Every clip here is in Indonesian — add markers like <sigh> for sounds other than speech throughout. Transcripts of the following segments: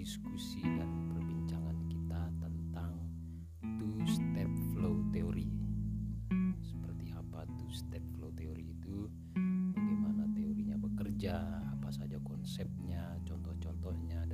diskusi dan perbincangan kita tentang two-step flow theory. Seperti apa two-step flow theory itu, bagaimana teorinya bekerja, apa saja konsepnya, contoh-contohnya,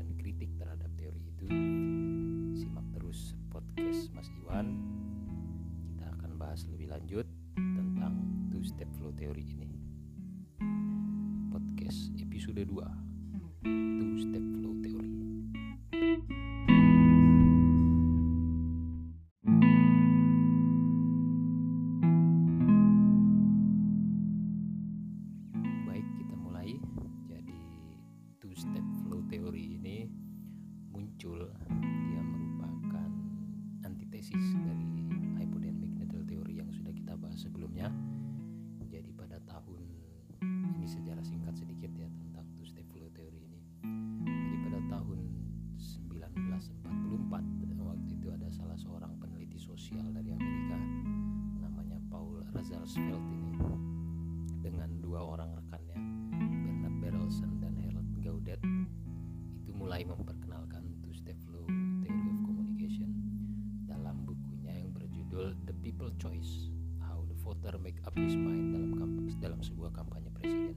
His Mind dalam dalam sebuah kampanye presiden.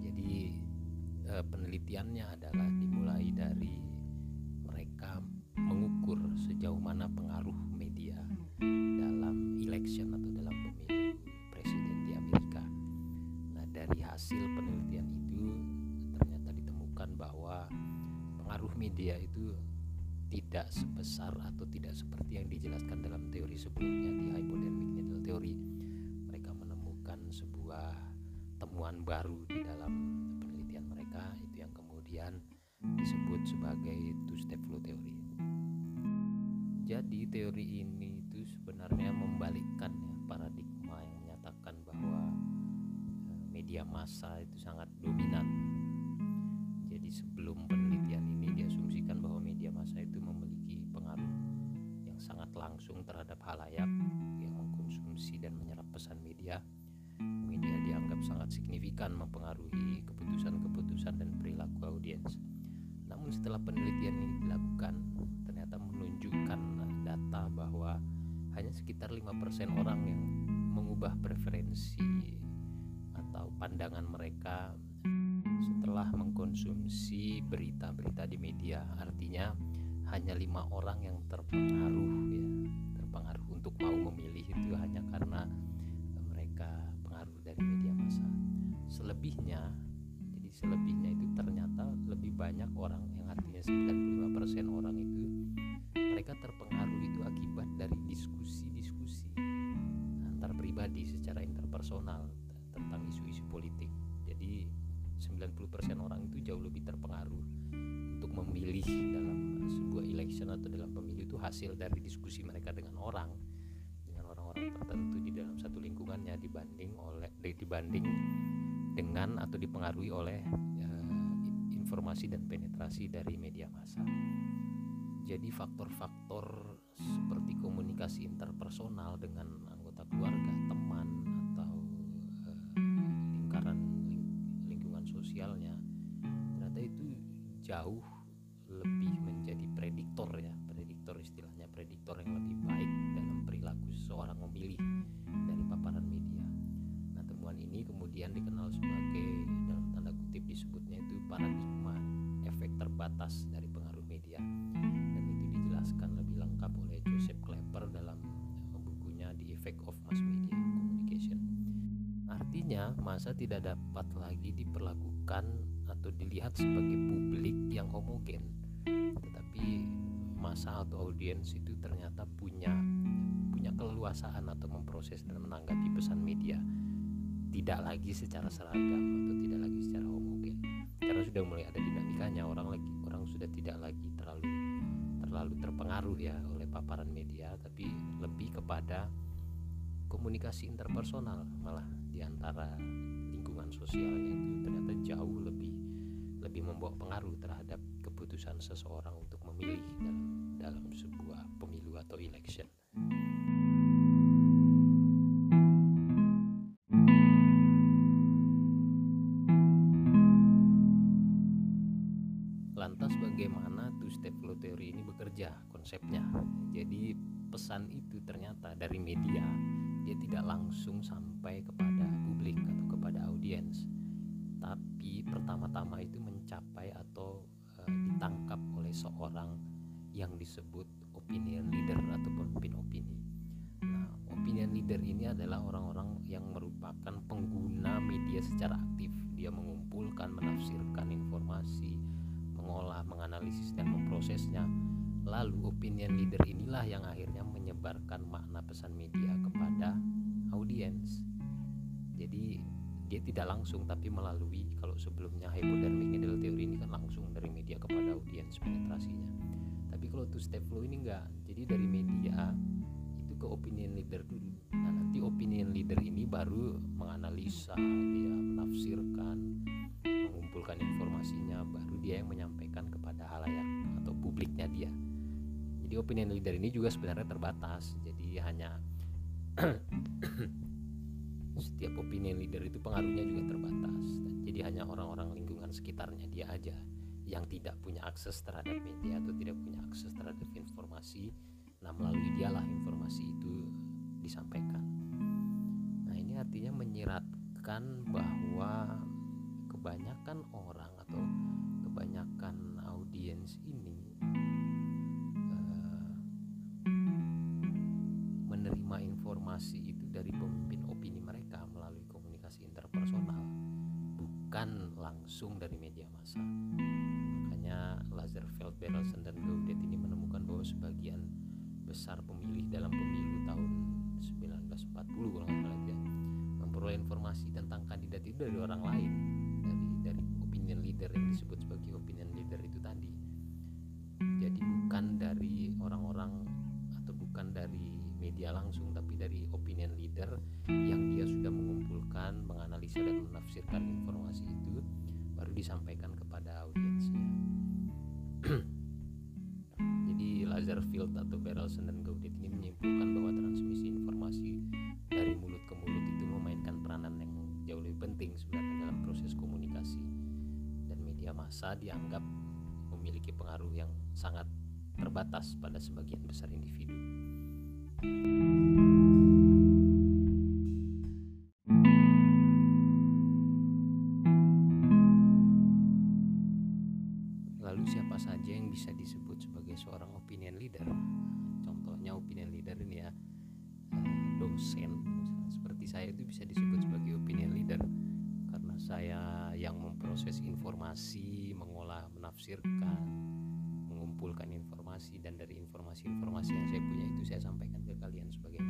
Jadi eh, penelitiannya adalah dimulai dari mereka mengukur sejauh mana pengaruh media dalam election atau dalam pemilu presiden di Amerika. Nah, dari hasil penelitian itu ternyata ditemukan bahwa pengaruh media itu tidak sebesar atau tidak seperti yang dijelaskan dalam teori sebelumnya di hypodynamic needle theory. Temuan baru di dalam penelitian mereka itu yang kemudian disebut sebagai two step flow theory. Jadi teori ini itu sebenarnya membalikkan ya paradigma yang menyatakan bahwa eh, media massa itu sangat dominan. Jadi sebelum penelitian ini diasumsikan bahwa media massa itu memiliki pengaruh yang sangat langsung terhadap halayak yang mengkonsumsi dan menyerap pesan media. Media dianggap sangat signifikan mempengaruhi keputusan-keputusan dan perilaku audiens. Namun setelah penelitian ini dilakukan, ternyata menunjukkan data bahwa hanya sekitar 5% orang yang mengubah preferensi atau pandangan mereka setelah mengkonsumsi berita-berita di media. Artinya hanya lima orang yang terpengaruh ya, terpengaruh untuk mau memilih itu hanya karena mereka pengaruh dari media massa. Selebihnya jadi selebihnya itu ternyata lebih banyak orang yang artinya 95% orang itu mereka terpengaruh itu akibat dari diskusi-diskusi antar pribadi secara interpersonal tentang isu-isu politik. Jadi 90% orang itu jauh lebih terpengaruh untuk memilih dalam sebuah election atau dalam pemilu itu hasil dari diskusi mereka dengan orang dengan orang-orang tertentu di dalam satu lingkungannya dibanding oleh dibanding dengan atau dipengaruhi oleh eh, informasi dan penetrasi dari media massa. Jadi faktor-faktor seperti komunikasi interpersonal dengan anggota keluarga, teman atau eh, lingkaran ling- lingkungan sosialnya ternyata itu jauh Masa tidak dapat lagi diperlakukan atau dilihat sebagai publik yang homogen, tetapi masa atau audiens itu ternyata punya punya keleluasaan atau memproses dan menanggapi pesan media. Tidak lagi secara seragam atau tidak lagi secara homogen. Karena sudah mulai ada dinamikanya orang lagi orang sudah tidak lagi terlalu terlalu terpengaruh ya oleh paparan media tapi lebih kepada komunikasi interpersonal malah di antara lingkungan sosialnya itu ternyata jauh lebih lebih membawa pengaruh terhadap keputusan seseorang untuk memilih dalam dalam sebuah pemilu atau election. lantas bagaimana two step flow theory ini bekerja konsepnya jadi pesan itu ternyata dari media dia tidak langsung sampai kepada publik atau kepada audiens. Tapi pertama-tama itu mencapai atau uh, ditangkap oleh seorang yang disebut opinion leader atau pemimpin opini. Nah opinion leader ini adalah orang-orang yang merupakan pengguna media secara aktif. Dia mengumpulkan menafsirkan informasi mengolah, menganalisis dan memprosesnya. Lalu opinion leader inilah yang akhirnya menyebarkan makna pesan media kepada audiens. Jadi dia tidak langsung tapi melalui kalau sebelumnya hypodermic needle teori ini kan langsung dari media kepada audiens penetrasinya. Tapi kalau two step flow ini enggak. Jadi dari media itu ke opinion leader dulu. Nah, nanti opinion leader ini baru menganalisa, dia menafsirkan, mengumpulkan informasinya, baru dia yang menyampaikan kepada halayak atau publiknya dia jadi opinion leader ini juga sebenarnya terbatas. Jadi hanya <coughs> setiap opinion leader itu pengaruhnya juga terbatas. Jadi hanya orang-orang lingkungan sekitarnya dia aja yang tidak punya akses terhadap media atau tidak punya akses terhadap informasi. Nah melalui dialah informasi itu disampaikan. Nah ini artinya menyiratkan bahwa kebanyakan orang atau kebanyakan audiens ini informasi itu dari pemimpin opini mereka melalui komunikasi interpersonal bukan langsung dari media massa. Makanya Lazarfeld, Berelsen dan Gaudet ini menemukan bahwa sebagian besar pemilih dalam pemilu tahun 1940 kalau nggak salah ya memperoleh informasi tentang kandidat itu dari orang lain leader yang disebut sebagai opinion leader itu tadi. Jadi bukan dari menafsirkan informasi itu baru disampaikan kepada audiensnya <clears throat> jadi Lazarfield atau Berelsen dan Gaudet ini menyimpulkan bahwa transmisi informasi dari mulut ke mulut itu memainkan peranan yang jauh lebih penting sebenarnya dalam proses komunikasi media massa dianggap memiliki pengaruh yang sangat terbatas pada sebagian besar individu. Lalu siapa saja yang bisa disebut sebagai seorang opinion leader? Contohnya opinion leader ini ya eh, dosen seperti saya itu bisa disebut sebagai opinion leader karena saya yang memproses informasi, mengolah, menafsirkan, mengumpulkan informasi dan dari informasi-informasi yang saya punya itu saya sampaikan ke kalian sebagai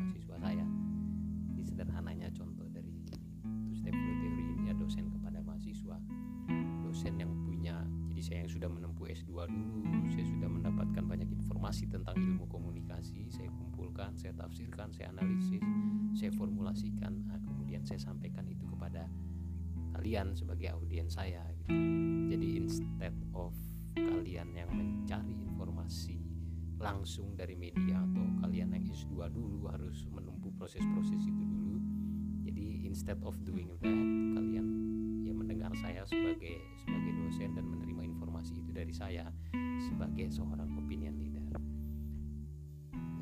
saya yang sudah menempuh S2 dulu, saya sudah mendapatkan banyak informasi tentang ilmu komunikasi, saya kumpulkan, saya tafsirkan, saya analisis, saya formulasikan, nah, kemudian saya sampaikan itu kepada kalian sebagai audiens saya gitu. jadi instead of kalian yang mencari informasi langsung dari media atau kalian yang S2 dulu harus menempuh proses-proses itu dulu jadi instead of doing that kalian ya mendengar saya sebagai sebagai dosen dan menerima dari saya sebagai seorang opinion leader.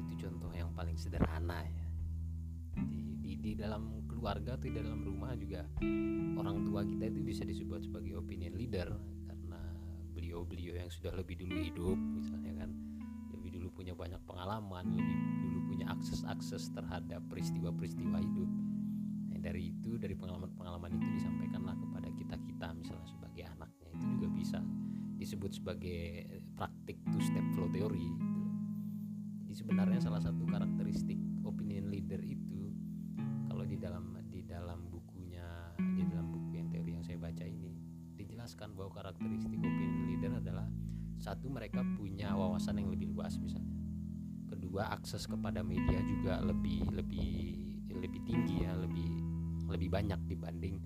Itu contoh yang paling sederhana ya. Di, di, di dalam keluarga atau di dalam rumah juga orang tua kita itu bisa disebut sebagai opinion leader karena beliau-beliau yang sudah lebih dulu hidup misalnya kan lebih dulu punya banyak pengalaman lebih dulu punya akses-akses terhadap peristiwa-peristiwa hidup. Nah, dari itu dari pengalaman-pengalaman itu disampaikanlah kepada kita-kita misalnya sebagai anaknya itu juga bisa disebut sebagai praktik two step flow theory gitu. jadi sebenarnya salah satu karakteristik opinion leader itu kalau di dalam dalam bukunya di dalam buku yang teori yang saya baca ini dijelaskan bahwa karakteristik opinion leader adalah satu mereka punya wawasan yang lebih luas misalnya kedua akses kepada media juga lebih lebih lebih tinggi ya lebih lebih banyak dibanding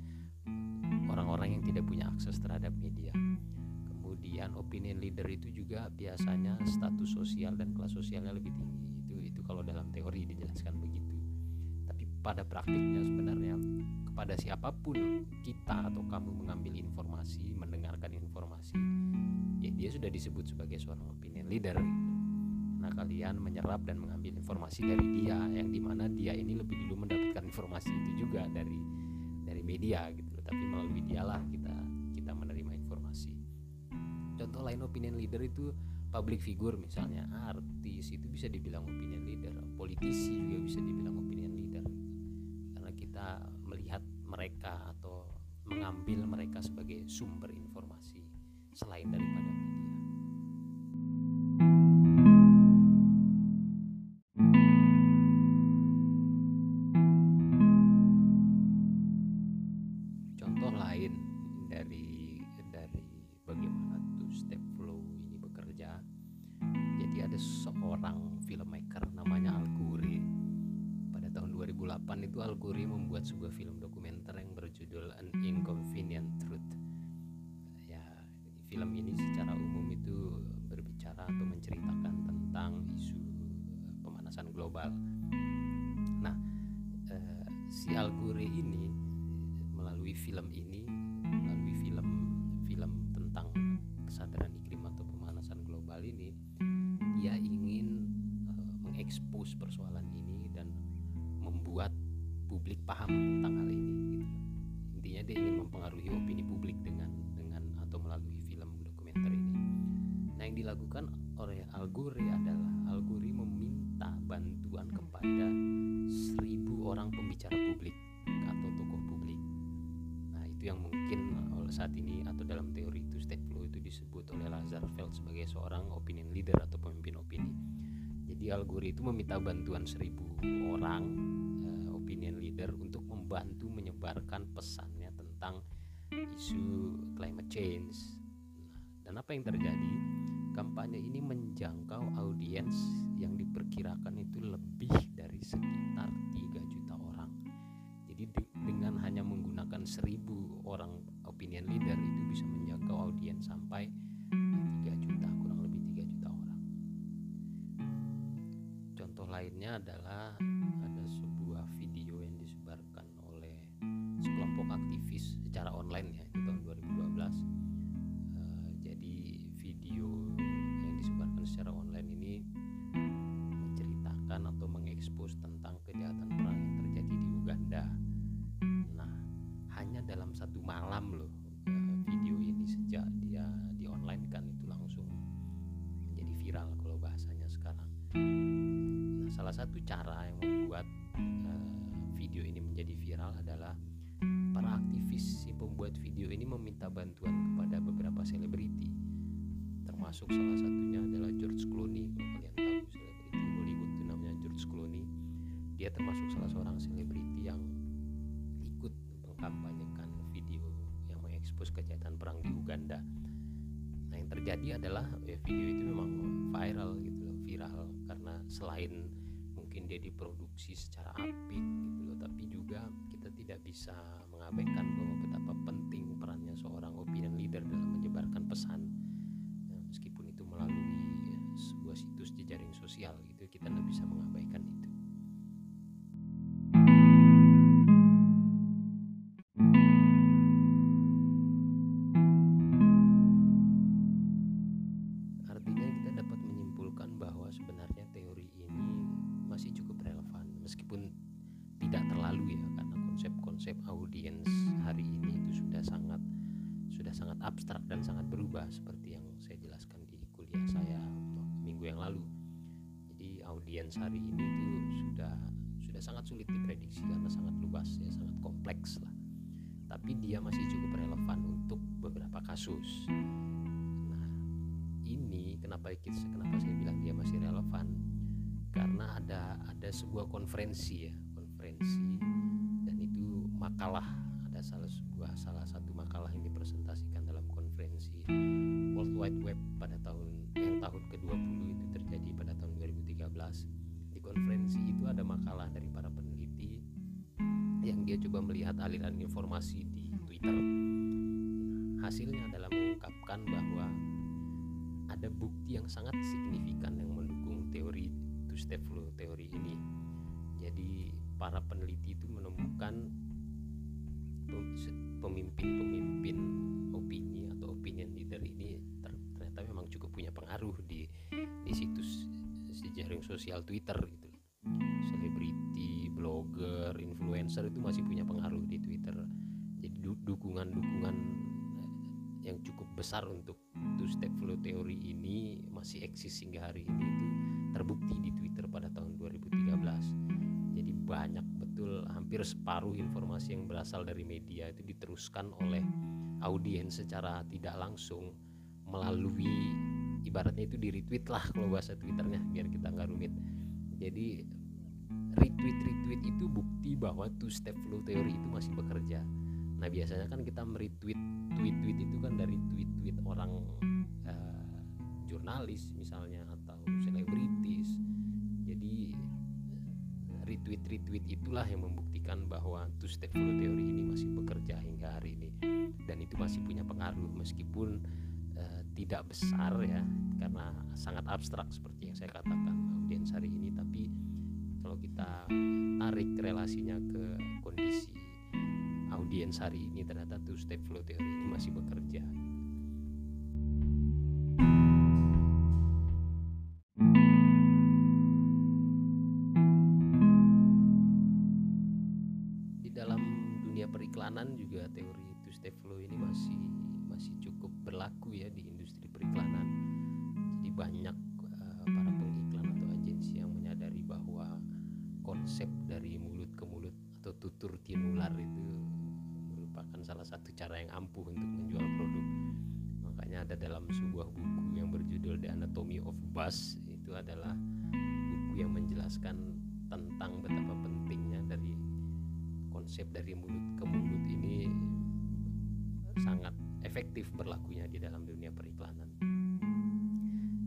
orang-orang yang tidak punya akses terhadap media kemudian opinion leader itu juga biasanya status sosial dan kelas sosialnya lebih tinggi. Itu itu kalau dalam teori dijelaskan begitu. Pada praktiknya sebenarnya kepada siapa pun kita atau kamu mengambil informasi, mendengarkan informasi, ya dia sudah disebut sebagai seorang opinion leader. Karena kalian menyerap dan mengambil informasi dari dia yang di mana dia ini lebih dulu mendapatkan informasi itu juga dari dari media gitu tapi melalui dialah kita contoh lain opinion leader itu public figure misalnya artis itu bisa dibilang opinion leader politisi juga bisa dibilang opinion leader. Karena kita melihat mereka atau mengambil mereka sebagai sumber informasi selain daripada paham tentang hal ini gitu. intinya dia ingin mempengaruhi opini publik dengan dengan atau melalui film dokumenter ini nah yang dilakukan oleh Al Gore adalah Al Gore meminta bantuan kepada seribu orang pembicara publik atau tokoh publik Nah, itu yang mungkin oleh saat ini atau dalam teori itu step flow itu disebut oleh Lazarfeld sebagai seorang opinion leader atau pemimpin opini. Jadi Al Gore itu meminta bantuan seribu orang membantu menyebarkan pesannya tentang isu climate change. Nah, dan apa yang terjadi? Kampanye ini menjangkau audiens yang diperkirakan itu lebih dari sekitar 3 juta orang. Jadi de- dengan hanya menggunakan seribu orang opinion leader itu bisa menjangkau audiens sampai 3 juta kurang lebih 3 juta orang. Contoh lainnya adalah satu cara yang membuat eh, video ini menjadi viral adalah para aktivis si pembuat video ini meminta bantuan kepada beberapa selebriti. Termasuk salah satunya adalah George Clooney. Kalau kalian tahu selebriti Hollywood itu namanya George Clooney. Dia termasuk salah seorang selebriti yang ikut mengkampanyekan video yang mengekspos kejahatan perang di Uganda. Nah yang terjadi adalah ya, video itu memang viral gitu viral. Karena selain mungkin dia diproduksi secara apik gitu loh. Tapi juga kita tidak bisa mengabaikan bahwa betapa penting perannya seorang opinion leader dalam menyebarkan pesan. Nah, meskipun itu melalui ya, sebuah situs jejaring sosial gitu kita tidak bisa mengabaikan sangat abstrak dan sangat berubah seperti yang saya jelaskan di kuliah saya minggu yang lalu. Jadi audiens hari ini itu sudah sudah sangat sulit diprediksi karena sangat luas ya, sangat kompleks lah. Tapi dia masih cukup relevan untuk beberapa kasus. Nah, ini kenapa kita kenapa saya bilang dia masih relevan? Karena ada ada sebuah konferensi ya, konferensi dan itu makalah ada salah sebuah salah satu makalah yang dipresentasikan dalam konferensi World Wide Web pada tahun yang tahun ke-20 itu terjadi pada tahun 2013 di konferensi itu ada makalah dari para peneliti yang dia coba melihat aliran informasi di Twitter. Hasilnya adalah mengungkapkan bahwa ada bukti yang sangat signifikan yang mendukung teori two step flow teori ini. Jadi para peneliti itu menemukan pemimpin-pemimpin opini atau opinion leader ini ternyata memang cukup punya pengaruh di di situs di jaring sosial Twitter gitu. Selebriti blogger influencer itu masih punya pengaruh di Twitter. Jadi dukungan-dukungan yang cukup besar untuk two step flow teori ini masih eksis hingga hari ini itu terbukti di Twitter pada tahun 2013 jadi banyak hampir separuh informasi yang berasal dari media itu diteruskan oleh audiens secara tidak langsung melalui ibaratnya itu di retweet lah kalau bahasa twitternya biar kita nggak rumit. Jadi retweet retweet itu bukti bahwa two step flow teori itu masih bekerja. Nah biasanya kan kita meretweet tweet tweet itu kan dari tweet tweet orang uh, jurnalis misalnya atau selebritis retweet retweet itulah yang membuktikan bahwa two step flow teori ini masih bekerja hingga hari ini. Dan itu masih punya pengaruh meskipun uh, tidak besar ya karena sangat abstrak seperti yang saya katakan audiens hari ini. Tapi kalau kita tarik relasinya ke kondisi audiens hari ini ternyata two step flow teori ini masih bekerja periklanan juga teori two step flow ini masih masih cukup berlaku ya di industri periklanan. Jadi banyak uh, para pengiklan atau agensi yang menyadari bahwa konsep dari mulut ke mulut atau tutur tinular itu merupakan salah satu cara yang ampuh untuk menjual produk. Makanya ada dalam sebuah buku yang berjudul The Anatomy of Buzz itu adalah buku yang menjelaskan tentang betapa konsep dari mulut ke mulut ini sangat efektif berlakunya di dalam dunia periklanan.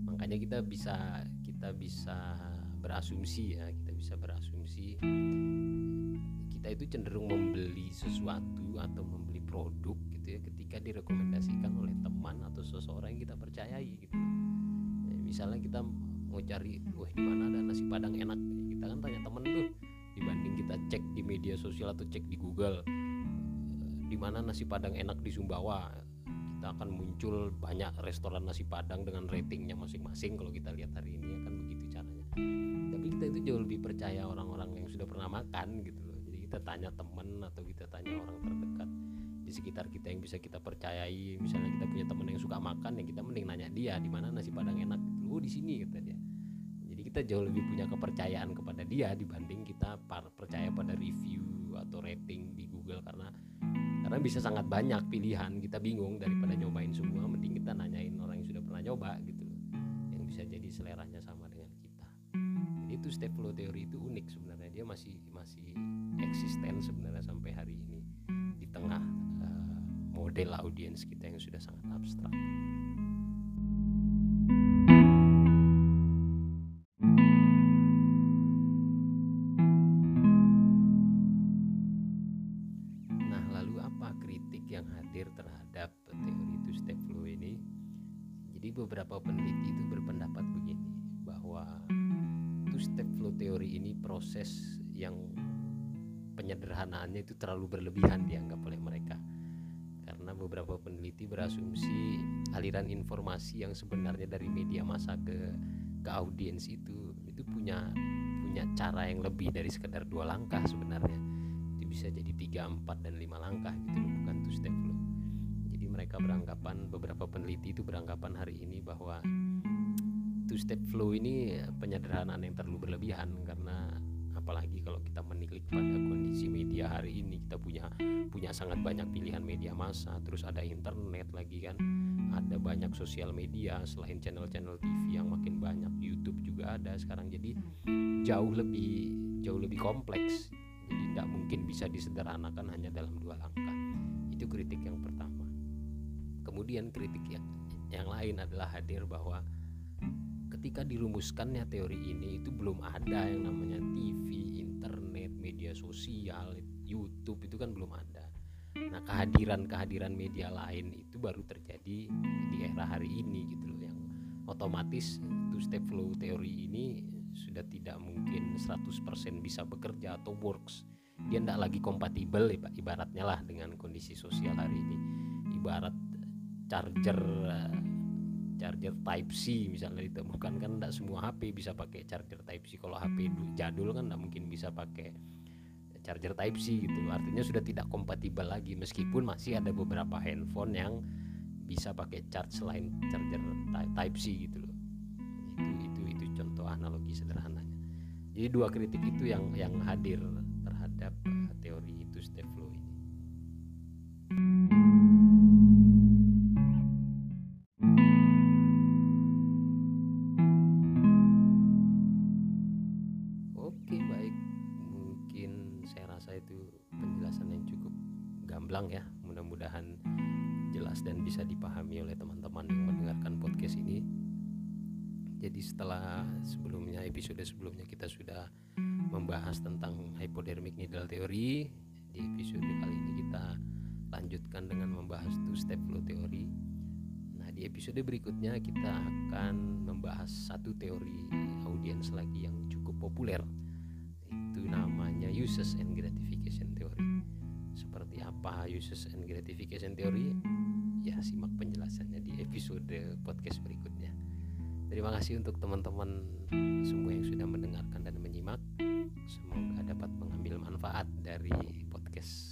Makanya kita bisa kita bisa berasumsi ya, kita bisa berasumsi kita itu cenderung membeli sesuatu atau membeli produk gitu ya ketika direkomendasikan oleh teman atau seseorang yang kita percayai gitu. Ya, misalnya kita mau cari, wah di mana ada nasi padang enak, kita kan tanya temen tuh kita cek di media sosial atau cek di Google di mana nasi padang enak di Sumbawa kita akan muncul banyak restoran nasi padang dengan ratingnya masing-masing kalau kita lihat hari ini akan begitu caranya. Tapi kita itu jauh lebih percaya orang-orang yang sudah pernah makan gitu loh. Jadi kita tanya teman atau kita tanya orang terdekat di sekitar kita yang bisa kita percayai. Misalnya kita punya teman yang suka makan ya kita mending nanya dia di mana nasi padang enak. Oh, di sini kata dia kita jauh lebih punya kepercayaan kepada dia dibanding kita percaya pada review atau rating di Google. Karena karena bisa sangat banyak pilihan. Kita bingung daripada nyobain semua mending kita nanyain orang yang sudah pernah nyoba gitu. Yang bisa jadi seleranya sama dengan kita. Jadi itu step flow teori itu unik sebenarnya. Dia masih masih eksisten sebenarnya sampai hari ini. Di tengah uh, model audiens kita yang sudah sangat abstrak. Proses yang penyederhanaannya itu terlalu berlebihan dianggap oleh mereka. Karena beberapa peneliti berasumsi aliran informasi yang sebenarnya dari media massa ke ke audiens itu itu punya punya cara yang lebih dari sekedar dua langkah sebenarnya. Itu bisa jadi tiga empat dan lima langkah gitu loh bukan two step flow mereka beranggapan beberapa peneliti itu beranggapan hari ini bahwa two step flow ini penyederhanaan yang terlalu berlebihan karena apalagi kalau kita menilik pada kondisi media hari ini kita punya punya sangat banyak pilihan media massa terus ada internet lagi kan ada banyak sosial media selain channel-channel TV yang makin banyak YouTube juga ada sekarang. Jadi jauh lebih jauh lebih kompleks. Jadi tidak mungkin bisa disederhanakan hanya dalam dua langkah. Itu kritik yang pertama. Kemudian kritik yang, yang lain adalah hadir bahwa ketika dirumuskannya teori ini itu belum ada yang namanya TV, internet, media sosial, YouTube itu kan belum ada. Nah kehadiran-kehadiran media lain itu baru terjadi di era hari ini gitu loh yang otomatis two step flow teori ini sudah tidak mungkin 100% bisa bekerja atau works dia tidak lagi kompatibel ibaratnya lah dengan kondisi sosial hari ini ibarat charger charger Type C misalnya ditemukan kan tidak semua HP bisa pakai charger Type C. Kalau HP jadul kan tidak mungkin bisa pakai charger Type C gitu. Artinya sudah tidak kompatibel lagi meskipun masih ada beberapa handphone yang bisa pakai charge selain charger Type C gitu loh. Itu itu itu contoh analogi sederhananya. Jadi dua kritik itu yang yang hadir terhadap uh, teori two step flow ini setelah sebelumnya episode sebelumnya kita sudah membahas tentang hypodermic needle theory. Di episode kali ini kita lanjutkan dengan membahas two step flow theory. Nah di episode berikutnya kita akan membahas satu teori audiens lagi yang cukup populer itu namanya uses and gratification theory. Seperti apa uses and gratification theory? Ya simak penjelasannya di episode podcast berikutnya terima kasih untuk teman-teman semua yang sudah mendengarkan dan menyimak. Semoga dapat mengambil manfaat dari podcast